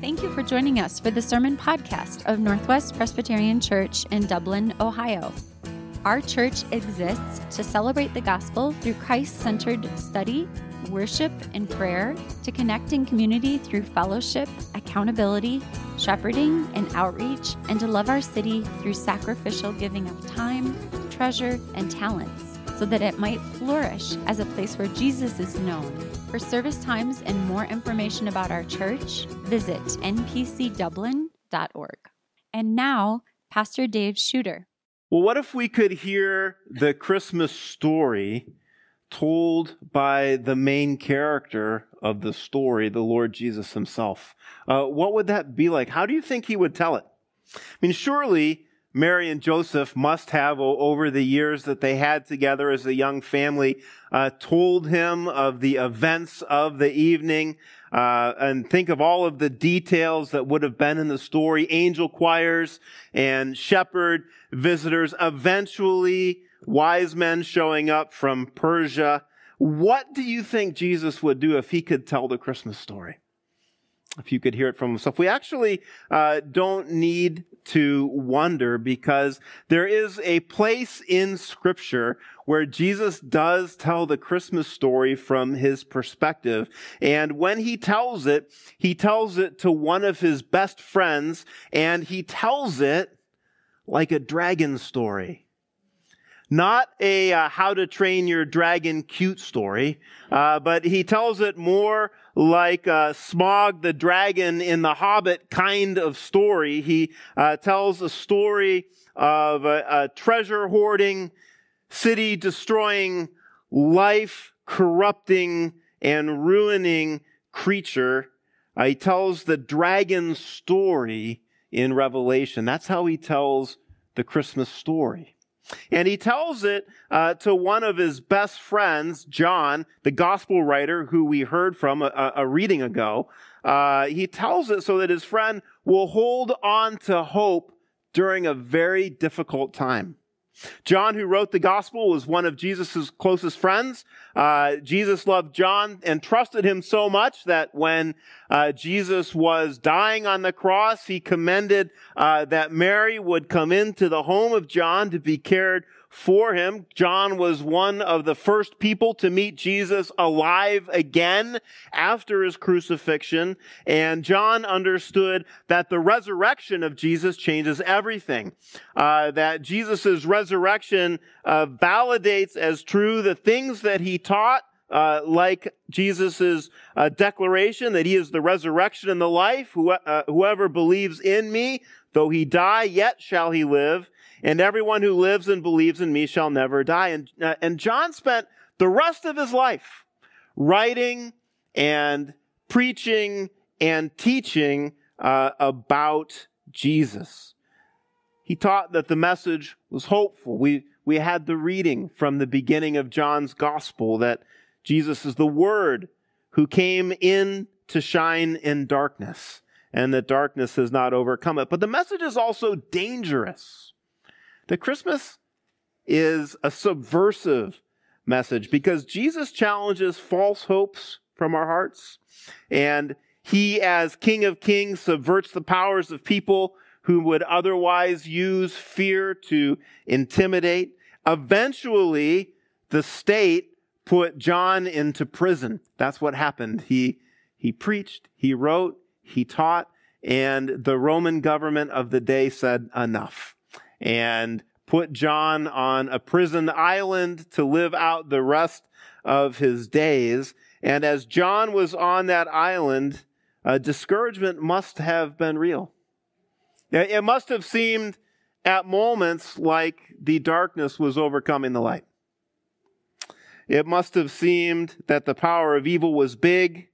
Thank you for joining us for the sermon podcast of Northwest Presbyterian Church in Dublin, Ohio. Our church exists to celebrate the gospel through Christ centered study, worship, and prayer, to connect in community through fellowship, accountability, shepherding, and outreach, and to love our city through sacrificial giving of time, treasure, and talents so that it might flourish as a place where Jesus is known. For service times and more information about our church, visit npcdublin.org. And now, Pastor Dave Shooter. Well, what if we could hear the Christmas story told by the main character of the story, the Lord Jesus himself? Uh, what would that be like? How do you think he would tell it? I mean, surely Mary and Joseph must have, over the years that they had together as a young family, uh, told him of the events of the evening. Uh, and think of all of the details that would have been in the story angel choirs and shepherd visitors, eventually wise men showing up from Persia. What do you think Jesus would do if he could tell the Christmas story? If you could hear it from himself. We actually uh, don't need to wonder because there is a place in scripture where Jesus does tell the Christmas story from his perspective. And when he tells it, he tells it to one of his best friends and he tells it like a dragon story. Not a uh, how to train your dragon cute story, uh, but he tells it more like uh, Smaug the dragon in The Hobbit kind of story. He uh, tells a story of a, a treasure hoarding, city destroying, life corrupting, and ruining creature. Uh, he tells the dragon story in Revelation. That's how he tells the Christmas story. And he tells it uh, to one of his best friends, John, the gospel writer who we heard from a, a reading ago. Uh, he tells it so that his friend will hold on to hope during a very difficult time. John, who wrote the gospel, was one of Jesus' closest friends. Uh, Jesus loved John and trusted him so much that when uh, Jesus was dying on the cross, he commended uh, that Mary would come into the home of John to be cared for him. John was one of the first people to meet Jesus alive again after his crucifixion. And John understood that the resurrection of Jesus changes everything. Uh, that Jesus' resurrection uh, validates as true the things that he taught uh, like Jesus' uh, declaration that he is the resurrection and the life. Who, uh, whoever believes in me, though he die, yet shall he live and everyone who lives and believes in me shall never die. And, uh, and John spent the rest of his life writing and preaching and teaching uh, about Jesus. He taught that the message was hopeful. We, we had the reading from the beginning of John's gospel that Jesus is the Word who came in to shine in darkness, and that darkness has not overcome it. But the message is also dangerous that Christmas is a subversive message because Jesus challenges false hopes from our hearts. And he, as King of Kings, subverts the powers of people who would otherwise use fear to intimidate. Eventually, the state put John into prison. That's what happened. He, he preached, he wrote, he taught, and the Roman government of the day said enough and put John on a prison island to live out the rest of his days. And as John was on that island, uh, discouragement must have been real. It must have seemed at moments like the darkness was overcoming the light. It must have seemed that the power of evil was big,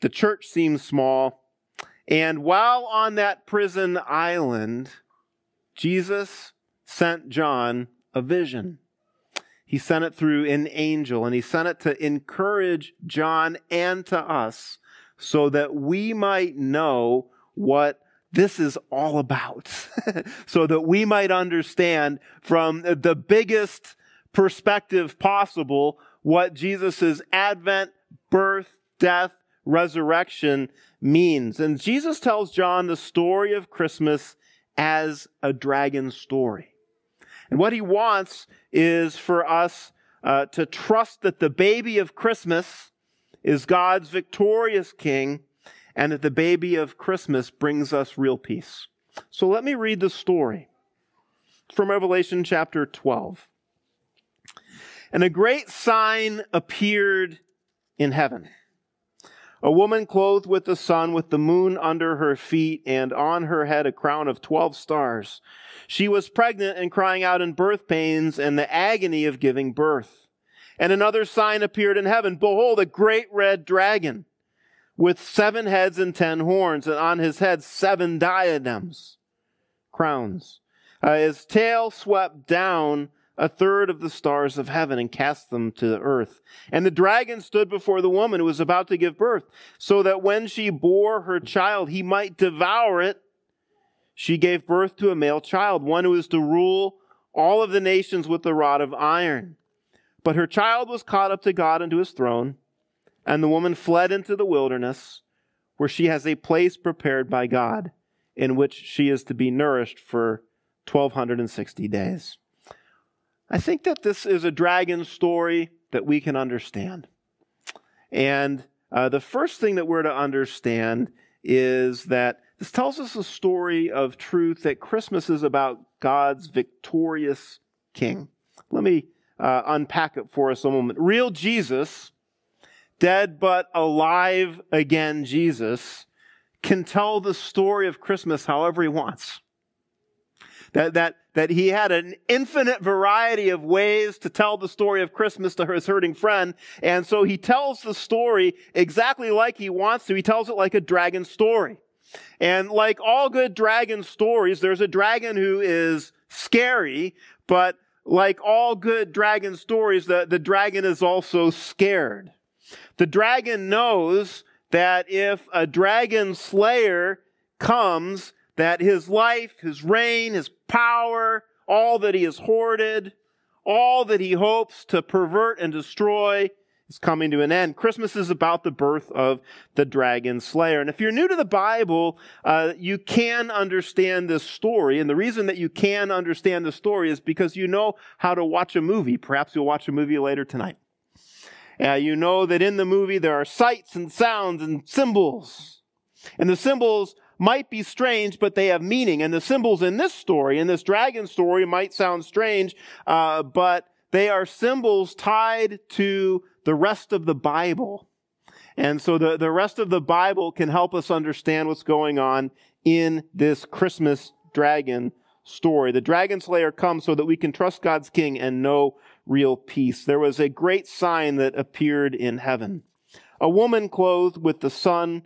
the church seemed small, and while on that prison island, Jesus sent John a vision. He sent it through an angel, and he sent it to encourage John and to us so that we might know what this is all about. so that we might understand from the biggest perspective possible what Jesus' advent, birth, death, resurrection means. And Jesus tells John the story of Christmas as a dragon story. And what he wants is for us uh, to trust that the baby of Christmas is God's victorious king and that the baby of Christmas brings us real peace. So let me read the story from Revelation chapter 12. And a great sign appeared in heaven. A woman clothed with the sun, with the moon under her feet, and on her head a crown of twelve stars. She was pregnant and crying out in birth pains and the agony of giving birth. And another sign appeared in heaven. Behold, a great red dragon with seven heads and ten horns, and on his head seven diadems, crowns. Uh, his tail swept down a third of the stars of heaven and cast them to the earth. And the dragon stood before the woman who was about to give birth, so that when she bore her child, he might devour it. She gave birth to a male child, one who is to rule all of the nations with the rod of iron. But her child was caught up to God and to his throne, and the woman fled into the wilderness, where she has a place prepared by God, in which she is to be nourished for 1260 days. I think that this is a dragon story that we can understand. And uh, the first thing that we're to understand is that this tells us a story of truth that Christmas is about God's victorious king. Let me uh, unpack it for us a moment. Real Jesus, dead but alive again Jesus, can tell the story of Christmas however he wants. That, that, that he had an infinite variety of ways to tell the story of Christmas to his hurting friend. And so he tells the story exactly like he wants to. He tells it like a dragon story. And like all good dragon stories, there's a dragon who is scary, but like all good dragon stories, the, the dragon is also scared. The dragon knows that if a dragon slayer comes, that his life, his reign, his power, all that he has hoarded, all that he hopes to pervert and destroy is coming to an end. Christmas is about the birth of the dragon slayer. And if you're new to the Bible, uh, you can understand this story. And the reason that you can understand the story is because you know how to watch a movie. Perhaps you'll watch a movie later tonight. Uh, you know that in the movie there are sights and sounds and symbols. And the symbols might be strange, but they have meaning. And the symbols in this story, in this dragon story, might sound strange, uh, but they are symbols tied to the rest of the Bible. And so the, the rest of the Bible can help us understand what's going on in this Christmas dragon story. The dragon slayer comes so that we can trust God's king and know real peace. There was a great sign that appeared in heaven. A woman clothed with the sun,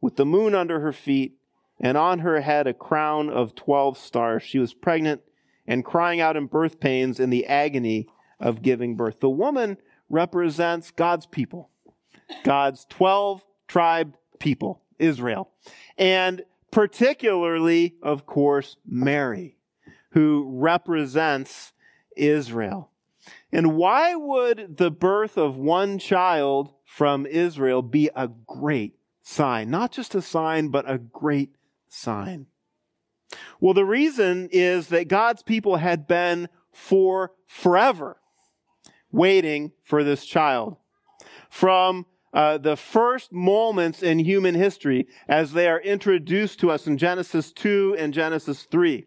with the moon under her feet, and on her head a crown of 12 stars. She was pregnant and crying out in birth pains in the agony of giving birth. The woman represents God's people, God's 12 tribe people, Israel. And particularly, of course, Mary, who represents Israel. And why would the birth of one child from Israel be a great sign? Not just a sign, but a great sign? Well, the reason is that God's people had been for forever waiting for this child. From uh, the first moments in human history as they are introduced to us in Genesis 2 and Genesis 3,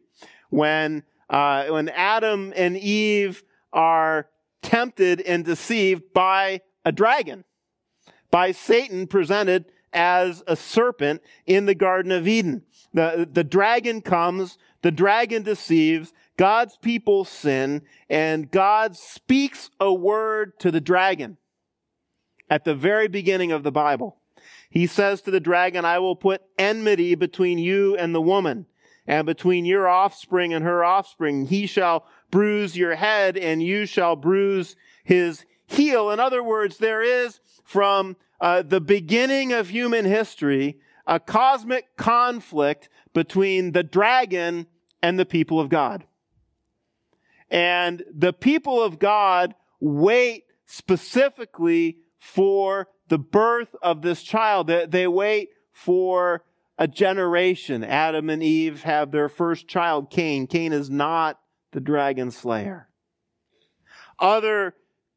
when, uh, when Adam and Eve are tempted and deceived by a dragon, by Satan presented as a serpent in the Garden of Eden. The, the dragon comes, the dragon deceives, God's people sin, and God speaks a word to the dragon at the very beginning of the Bible. He says to the dragon, I will put enmity between you and the woman, and between your offspring and her offspring. He shall bruise your head, and you shall bruise his heel. In other words, there is from uh, the beginning of human history, a cosmic conflict between the dragon and the people of God. And the people of God wait specifically for the the birth of this child. They, they wait for a generation. Adam and Eve have their first child, Cain. Cain is not the dragon slayer. Other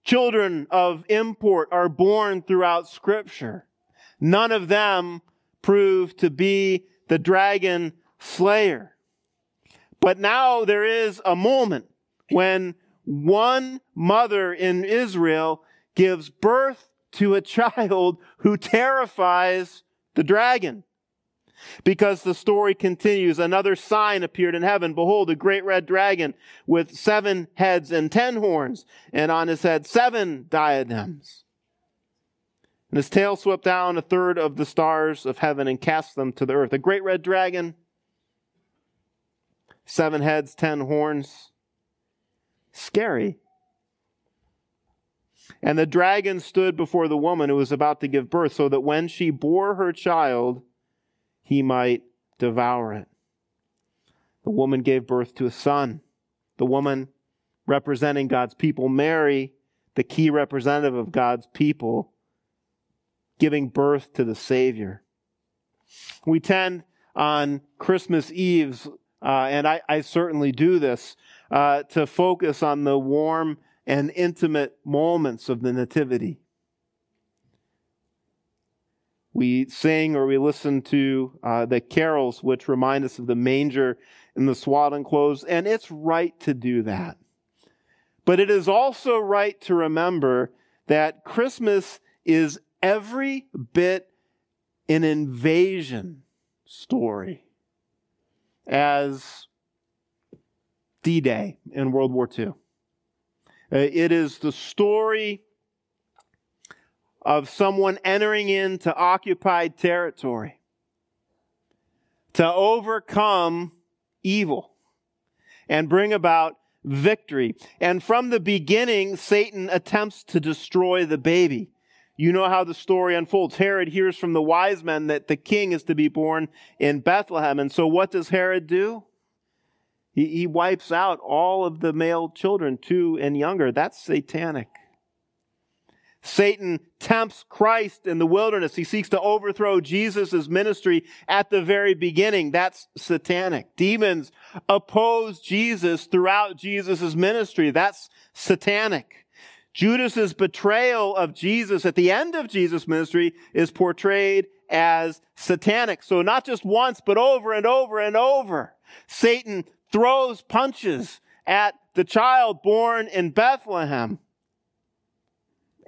children of import are born throughout Scripture. None of them prove to be the dragon slayer. But now there is a moment when one mother in Israel gives birth to a child who terrifies the dragon. Because the story continues, another sign appeared in heaven. Behold, a great red dragon with seven heads and ten horns, and on his head seven diadems. And his tail swept down a third of the stars of heaven and cast them to the earth. A great red dragon, seven heads, ten horns. Scary. And the dragon stood before the woman who was about to give birth, so that when she bore her child, he might devour it. The woman gave birth to a son. The woman representing God's people, Mary, the key representative of God's people, giving birth to the Savior. We tend on Christmas Eves, uh, and I, I, certainly do this, uh, to focus on the warm and intimate moments of the Nativity. We sing or we listen to uh, the carols, which remind us of the manger and the swaddling clothes, and it's right to do that. But it is also right to remember that Christmas is every bit an invasion story as D Day in World War II. Uh, it is the story of someone entering into occupied territory to overcome evil and bring about victory. And from the beginning, Satan attempts to destroy the baby. You know how the story unfolds. Herod hears from the wise men that the king is to be born in Bethlehem. And so what does Herod do? He, he wipes out all of the male children, two and younger. That's satanic. Satan tempts Christ in the wilderness. He seeks to overthrow Jesus' ministry at the very beginning. That's satanic. Demons oppose Jesus throughout Jesus' ministry. That's satanic. Judas's betrayal of Jesus at the end of Jesus' ministry is portrayed as satanic. So not just once, but over and over and over. Satan throws punches at the child born in Bethlehem.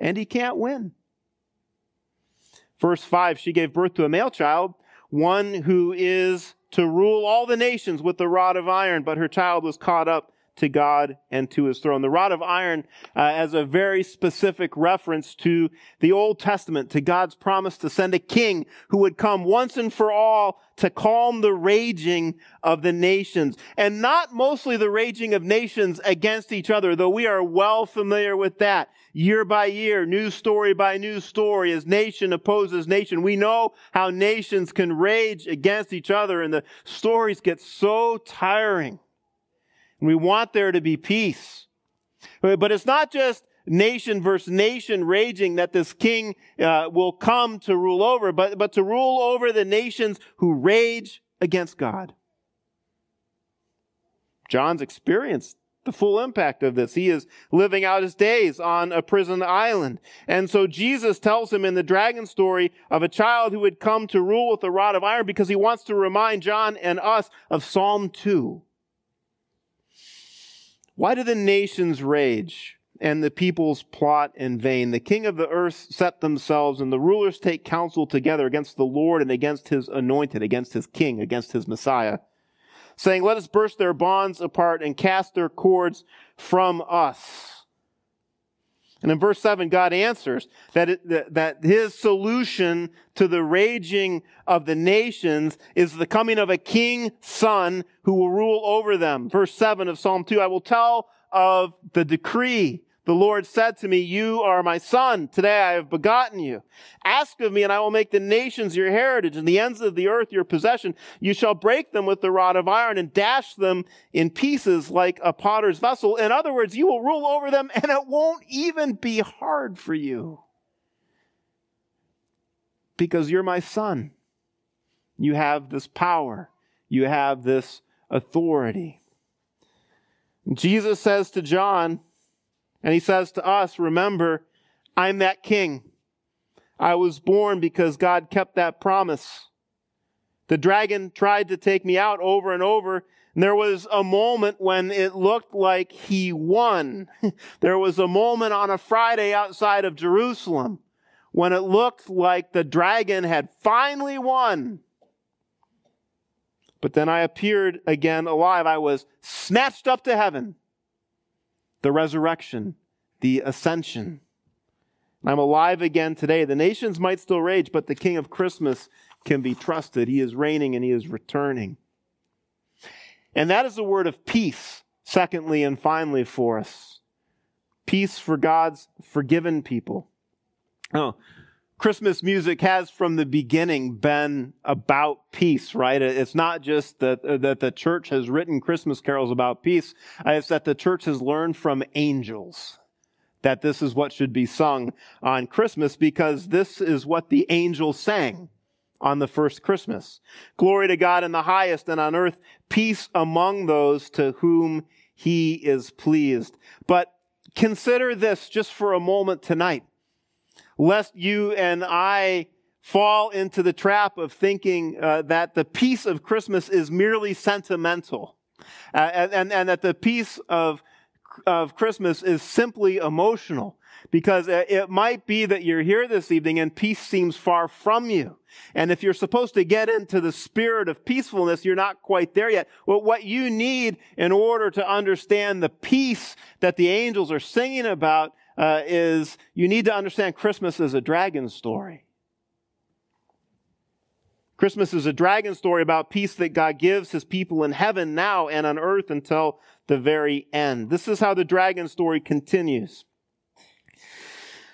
And he can't win. Verse 5 She gave birth to a male child, one who is to rule all the nations with the rod of iron, but her child was caught up to God and to his throne. The rod of iron uh, as a very specific reference to the Old Testament, to God's promise to send a king who would come once and for all to calm the raging of the nations. And not mostly the raging of nations against each other, though we are well familiar with that. Year by year, news story by news story, as nation opposes nation. We know how nations can rage against each other, and the stories get so tiring. We want there to be peace. But it's not just nation versus nation raging that this king uh, will come to rule over, but, but to rule over the nations who rage against God. John's experienced the full impact of this. He is living out his days on a prison island. And so Jesus tells him in the dragon story of a child who would come to rule with a rod of iron because he wants to remind John and us of Psalm 2 why do the nations rage and the peoples plot in vain? The king of the earth set themselves and the rulers take counsel together against the Lord and against his anointed, against his king, against his Messiah, saying, Let us burst their bonds apart and cast their cords from us. And in verse 7, God answers that, it, that his solution to the raging of the nations is the coming of a king son who will rule over them. Verse 7 of Psalm 2, I will tell of the decree the Lord said to me, You are my son. Today I have begotten you. Ask of me, and I will make the nations your heritage and the ends of the earth your possession. You shall break them with the rod of iron and dash them in pieces like a potter's vessel. In other words, you will rule over them, and it won't even be hard for you. Because you're my son. You have this power. You have this authority. Jesus says to John, and he says to us, remember, I'm that king. I was born because God kept that promise. The dragon tried to take me out over and over. And there was a moment when it looked like he won. there was a moment on a Friday outside of Jerusalem when it looked like the dragon had finally won. But then I appeared again alive. I was snatched up to heaven. The resurrection, the ascension. I'm alive again today. The nations might still rage, but the King of Christmas can be trusted. He is reigning and he is returning. And that is the word of peace, secondly and finally for us. Peace for God's forgiven people. Oh, Christmas music has from the beginning been about peace, right? It's not just that, uh, that the church has written Christmas carols about peace. It's that the church has learned from angels that this is what should be sung on Christmas because this is what the angels sang on the first Christmas. Glory to God in the highest and on earth, peace among those to whom he is pleased. But consider this just for a moment tonight lest you and I fall into the trap of thinking uh, that the peace of Christmas is merely sentimental uh, and, and, and that the peace of, of Christmas is simply emotional. Because uh, it might be that you're here this evening and peace seems far from you. And if you're supposed to get into the spirit of peacefulness, you're not quite there yet. Well, what you need in order to understand the peace that the angels are singing about uh, is you need to understand Christmas is a dragon story. Christmas is a dragon story about peace that God gives his people in heaven now and on earth until the very end. This is how the dragon story continues.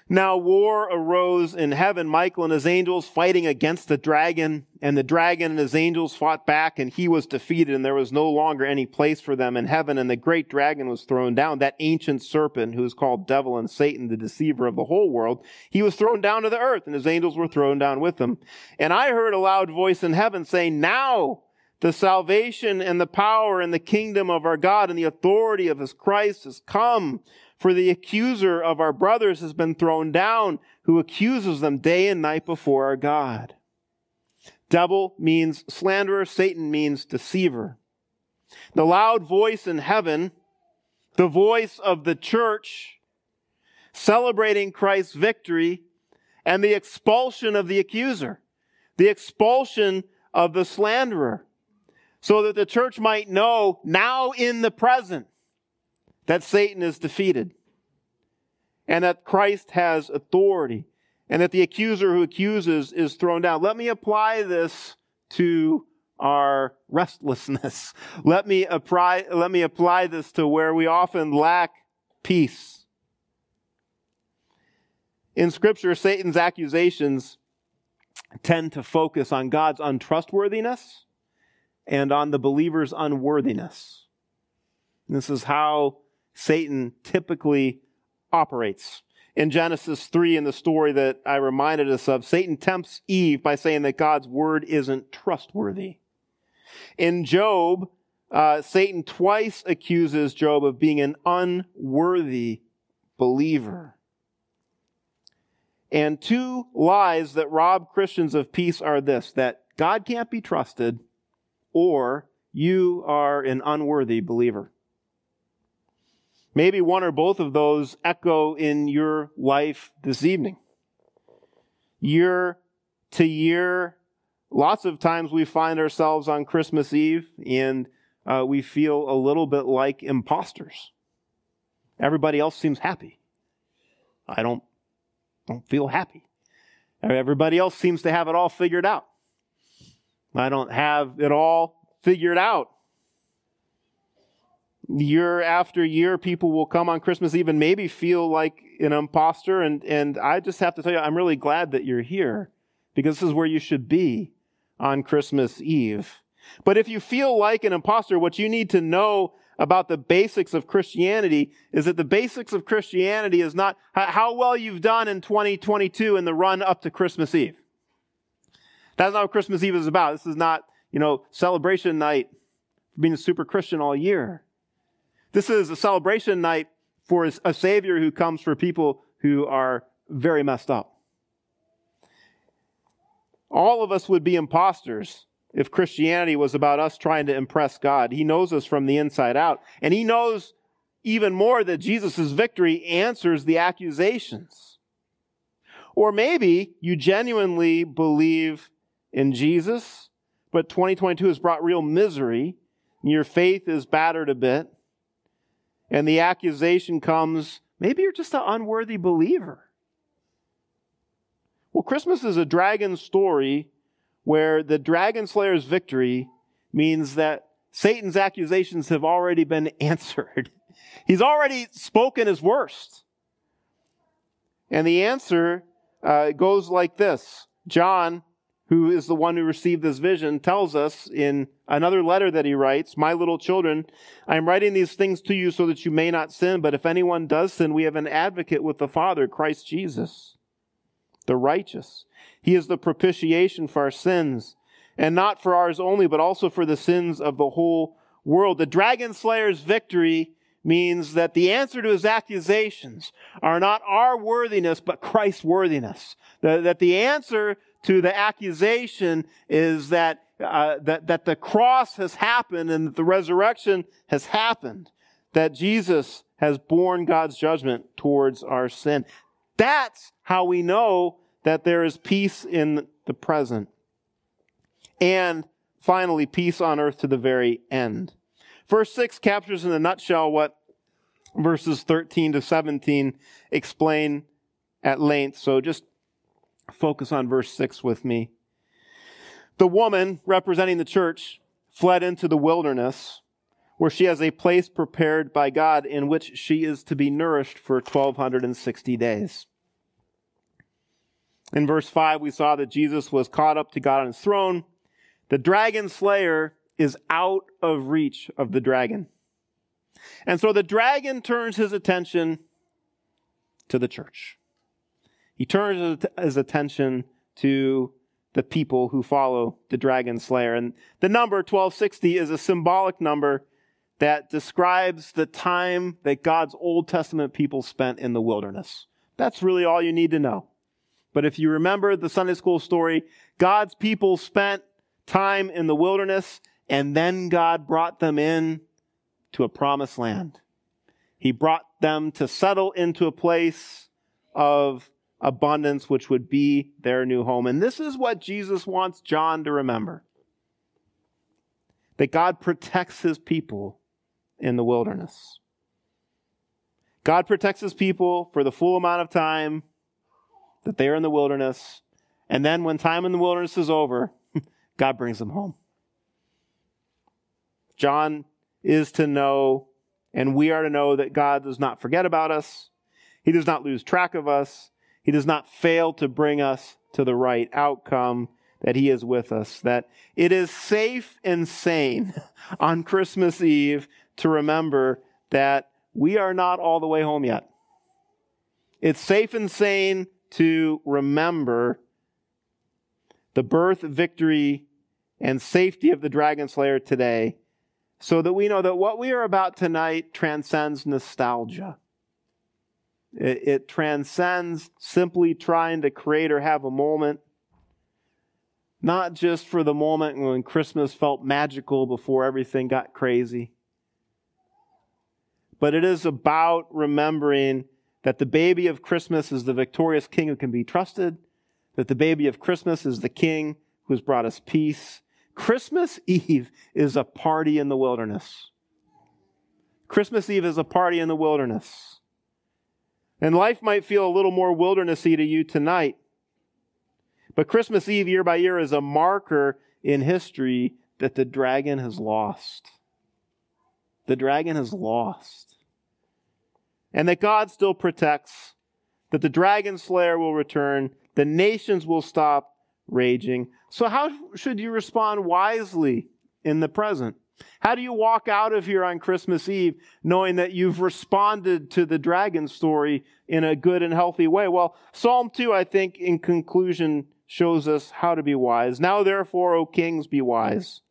Now war arose in heaven, Michael and his angels fighting against the dragon, and the dragon and his angels fought back, and he was defeated, and there was no longer any place for them in heaven, and the great dragon was thrown down, that ancient serpent who is called devil and Satan, the deceiver of the whole world. He was thrown down to the earth, and his angels were thrown down with him. And I heard a loud voice in heaven saying, Now the salvation and the power and the kingdom of our God and the authority of his Christ has come. For the accuser of our brothers has been thrown down, who accuses them day and night before our God. Devil means slanderer, Satan means deceiver. The loud voice in heaven, the voice of the church, celebrating Christ's victory, and the expulsion of the accuser, the expulsion of the slanderer, so that the church might know now in the present that Satan is defeated and that Christ has authority and that the accuser who accuses is thrown down. Let me apply this to our restlessness. Let me apply, let me apply this to where we often lack peace. In scripture, Satan's accusations tend to focus on God's untrustworthiness and on the believer's unworthiness. This is how Satan typically operates. In Genesis 3, in the story that I reminded us of, Satan tempts Eve by saying that God's word isn't trustworthy. In Job, uh, Satan twice accuses Job of being an unworthy believer. And two lies that rob Christians of peace are this that God can't be trusted, or you are an unworthy believer. Maybe one or both of those echo in your life this evening. Year to year, lots of times we find ourselves on Christmas Eve and uh, we feel a little bit like imposters. Everybody else seems happy. I don't, don't feel happy. Everybody else seems to have it all figured out. I don't have it all figured out year after year, people will come on Christmas Eve and maybe feel like an imposter. And, and I just have to tell you, I'm really glad that you're here because this is where you should be on Christmas Eve. But if you feel like an imposter, what you need to know about the basics of Christianity is that the basics of Christianity is not how well you've done in 2022 in the run up to Christmas Eve. That's not what Christmas Eve is about. This is not, you know, celebration night for being a super Christian all year. This is a celebration night for a Savior who comes for people who are very messed up. All of us would be imposters if Christianity was about us trying to impress God. He knows us from the inside out. And He knows even more that Jesus' victory answers the accusations. Or maybe you genuinely believe in Jesus, but 2022 has brought real misery, and your faith is battered a bit, and the accusation comes maybe you're just an unworthy believer. Well, Christmas is a dragon story where the dragon slayer's victory means that Satan's accusations have already been answered. He's already spoken his worst. And the answer uh, goes like this John, who is the one who received this vision, tells us in another letter that he writes My little children, I am writing these things to you so that you may not sin, but if anyone does sin, we have an advocate with the Father, Christ Jesus, the righteous. He is the propitiation for our sins, and not for ours only, but also for the sins of the whole world. The dragon slayer's victory means that the answer to his accusations are not our worthiness, but Christ's worthiness. That the answer to the accusation is that, uh, that, that the cross has happened and that the resurrection has happened. That Jesus has borne God's judgment towards our sin. That's how we know that there is peace in the present. And finally, peace on earth to the very end. Verse 6 captures in a nutshell what verses 13 to 17 explain at length. So just focus on verse 6 with me. The woman representing the church fled into the wilderness where she has a place prepared by God in which she is to be nourished for 1260 days. In verse 5, we saw that Jesus was caught up to God on his throne. The dragon slayer is out of reach of the dragon. And so the dragon turns his attention to the church. He turns his attention to the people who follow the dragon slayer. And the number 1260 is a symbolic number that describes the time that God's Old Testament people spent in the wilderness. That's really all you need to know. But if you remember the Sunday school story, God's people spent time in the wilderness and then God brought them in to a promised land. He brought them to settle into a place of abundance, which would be their new home. And this is what Jesus wants John to remember that God protects his people in the wilderness. God protects his people for the full amount of time that they are in the wilderness. And then when time in the wilderness is over, God brings them home. John is to know, and we are to know that God does not forget about us. He does not lose track of us. He does not fail to bring us to the right outcome, that He is with us. That it is safe and sane on Christmas Eve to remember that we are not all the way home yet. It's safe and sane to remember the birth, victory, and safety of the dragon slayer today so that we know that what we are about tonight transcends nostalgia. It, it, transcends simply trying to create or have a moment, not just for the moment when Christmas felt magical before everything got crazy, but it is about remembering that the baby of Christmas is the victorious king who can be trusted, that the baby of Christmas is the king who has brought us peace. Christmas Eve is a party in the wilderness. Christmas Eve is a party in the wilderness. And life might feel a little more wildernessy to you tonight. But Christmas Eve, year by year, is a marker in history that the dragon has lost. The dragon has lost and that God still protects, that the dragon slayer will return, the nations will stop raging. So, how should you respond wisely in the present? How do you walk out of here on Christmas Eve knowing that you've responded to the dragon story in a good and healthy way? Well, Psalm 2, I think, in conclusion, shows us how to be wise. Now, therefore, O kings, be wise.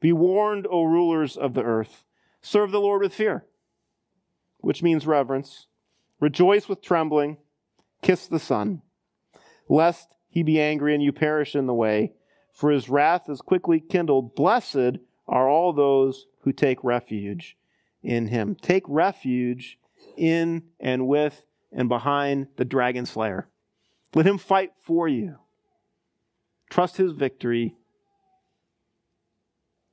Be warned, O rulers of the earth. Serve the Lord with fear, which means reverence. Rejoice with trembling. Kiss the Son, lest he be angry and you perish in the way, for his wrath is quickly kindled. Blessed are all those who take refuge in him. Take refuge in and with and behind the dragon slayer. Let him fight for you. Trust his victory.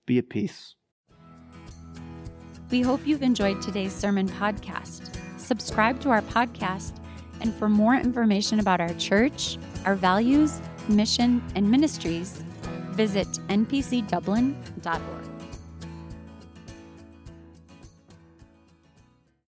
Be at peace. We hope you've enjoyed today's sermon podcast. Subscribe to our podcast, and for more information about our church, our values, mission, and ministries, visit npcdublin.org.